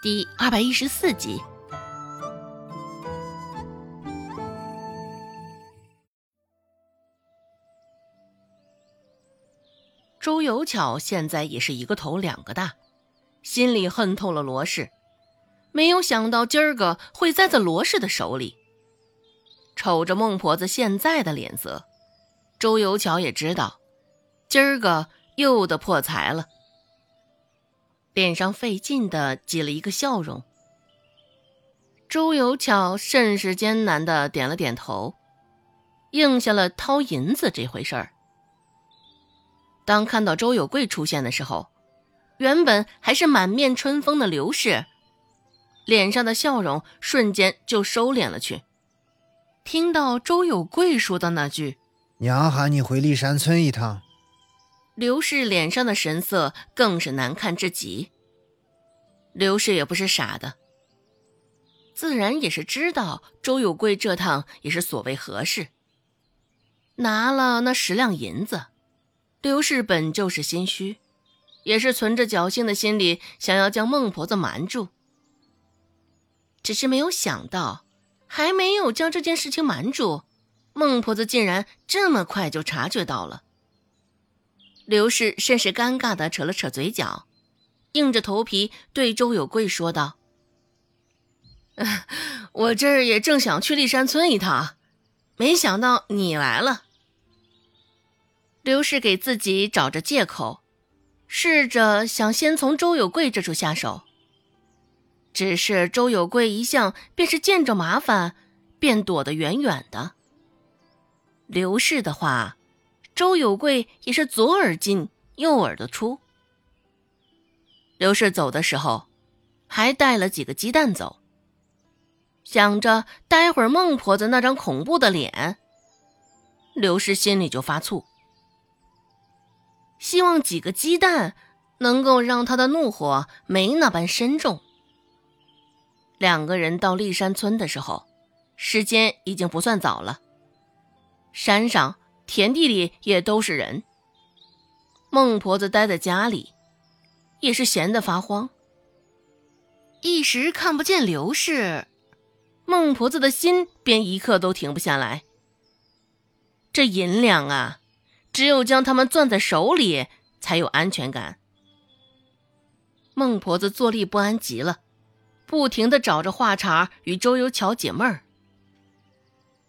第二百一十四集。周有巧现在也是一个头两个大，心里恨透了罗氏，没有想到今儿个会栽在罗氏的手里。瞅着孟婆子现在的脸色，周有巧也知道，今儿个又得破财了。脸上费劲的挤了一个笑容。周有巧甚是艰难的点了点头，应下了掏银子这回事儿。当看到周有贵出现的时候，原本还是满面春风的刘氏，脸上的笑容瞬间就收敛了去。听到周有贵说的那句“娘喊你回骊山村一趟”，刘氏脸上的神色更是难看至极。刘氏也不是傻的，自然也是知道周有贵这趟也是所谓何事。拿了那十两银子。刘氏本就是心虚，也是存着侥幸的心理，想要将孟婆子瞒住。只是没有想到，还没有将这件事情瞒住，孟婆子竟然这么快就察觉到了。刘氏甚是尴尬的扯了扯嘴角，硬着头皮对周有贵说道：“我这儿也正想去立山村一趟，没想到你来了。”刘氏给自己找着借口，试着想先从周有贵这处下手。只是周有贵一向便是见着麻烦便躲得远远的。刘氏的话，周有贵也是左耳进右耳的出。刘氏走的时候，还带了几个鸡蛋走，想着待会儿孟婆子那张恐怖的脸，刘氏心里就发醋。希望几个鸡蛋能够让他的怒火没那般深重。两个人到骊山村的时候，时间已经不算早了。山上田地里也都是人。孟婆子待在家里，也是闲得发慌。一时看不见刘氏，孟婆子的心便一刻都停不下来。这银两啊！只有将他们攥在手里，才有安全感。孟婆子坐立不安极了，不停的找着话茬与周游巧解闷儿。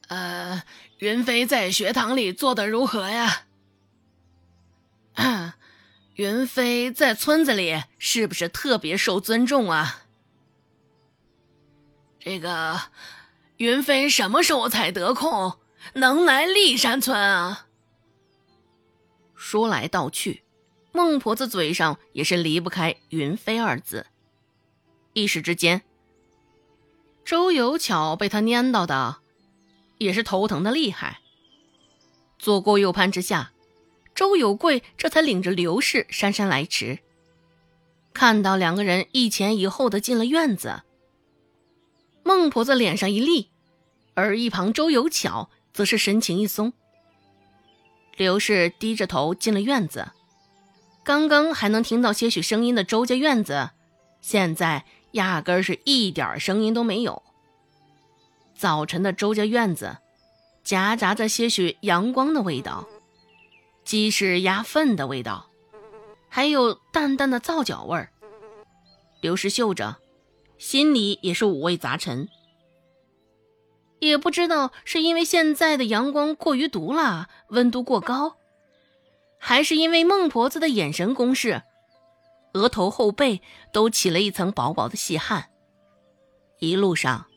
呃，云飞在学堂里做的如何呀？云飞在村子里是不是特别受尊重啊？这个，云飞什么时候才得空能来骊山村啊？说来道去，孟婆子嘴上也是离不开“云飞”二字。一时之间，周有巧被他蔫叨的，也是头疼的厉害。左顾右盼之下，周有贵这才领着刘氏姗姗来迟。看到两个人一前一后的进了院子，孟婆子脸上一厉，而一旁周有巧则是神情一松。刘氏低着头进了院子，刚刚还能听到些许声音的周家院子，现在压根儿是一点声音都没有。早晨的周家院子，夹杂着些许阳光的味道，鸡屎鸭粪的味道，还有淡淡的皂角味儿。刘氏嗅着，心里也是五味杂陈。也不知道是因为现在的阳光过于毒辣，温度过高，还是因为孟婆子的眼神攻势，额头后背都起了一层薄薄的细汗。一路上，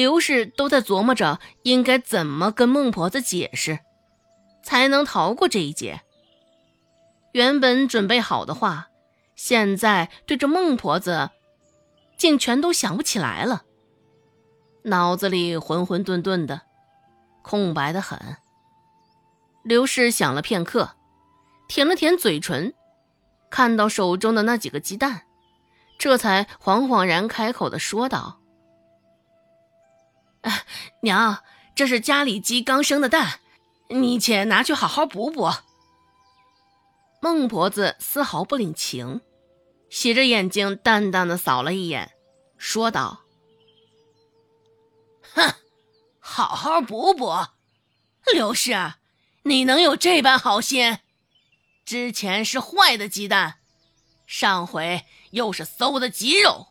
刘氏都在琢磨着应该怎么跟孟婆子解释，才能逃过这一劫。原本准备好的话，现在对着孟婆子，竟全都想不起来了。脑子里混混沌沌的，空白的很。刘氏想了片刻，舔了舔嘴唇，看到手中的那几个鸡蛋，这才恍恍然开口的说道：“娘，这是家里鸡刚生的蛋，你且拿去好好补补。”孟婆子丝毫不领情，斜着眼睛淡淡的扫了一眼，说道：“哼，好好补补。刘氏，你能有这般好心？之前是坏的鸡蛋，上回又是馊的鸡肉，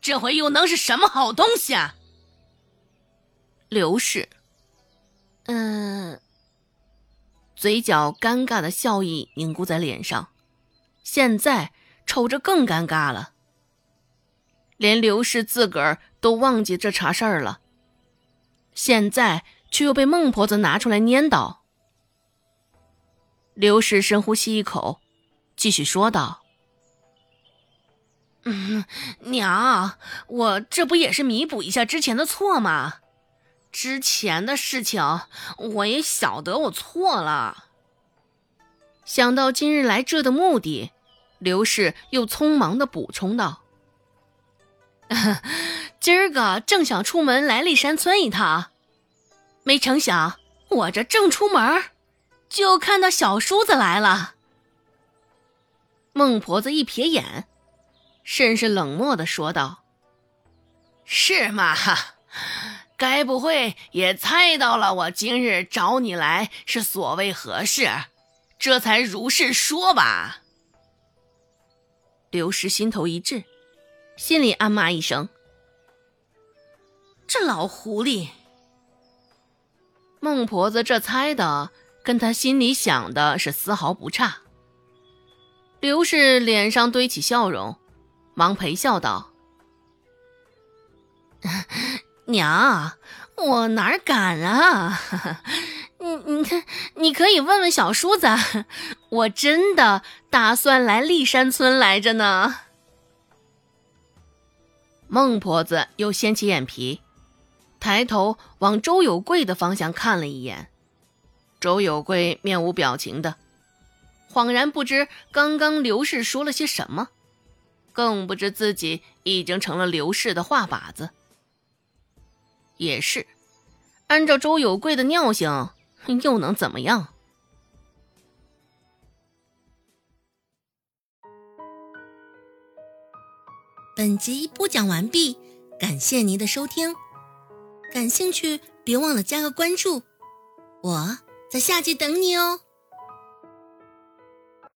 这回又能是什么好东西啊？”刘氏，嗯，嘴角尴尬的笑意凝固在脸上，现在瞅着更尴尬了。连刘氏自个儿都忘记这茬事儿了，现在却又被孟婆子拿出来念叨。刘氏深呼吸一口，继续说道：“嗯，娘，我这不也是弥补一下之前的错吗？之前的事情我也晓得我错了。想到今日来这的目的，刘氏又匆忙的补充道。”今儿个正想出门来历山村一趟，没成想我这正出门，就看到小叔子来了。孟婆子一瞥眼，甚是冷漠的说道：“是吗？该不会也猜到了我今日找你来是所谓何事，这才如是说吧？”刘氏心头一滞。心里暗骂一声：“这老狐狸。”孟婆子这猜的，跟她心里想的是丝毫不差。刘氏脸上堆起笑容，忙陪笑道：“娘，我哪敢啊！你你看，你可以问问小叔子，我真的打算来历山村来着呢。”孟婆子又掀起眼皮，抬头往周有贵的方向看了一眼。周有贵面无表情的，恍然不知刚刚刘氏说了些什么，更不知自己已经成了刘氏的话靶子。也是，按照周有贵的尿性，又能怎么样？本集播讲完毕，感谢您的收听。感兴趣，别忘了加个关注，我在下集等你哦。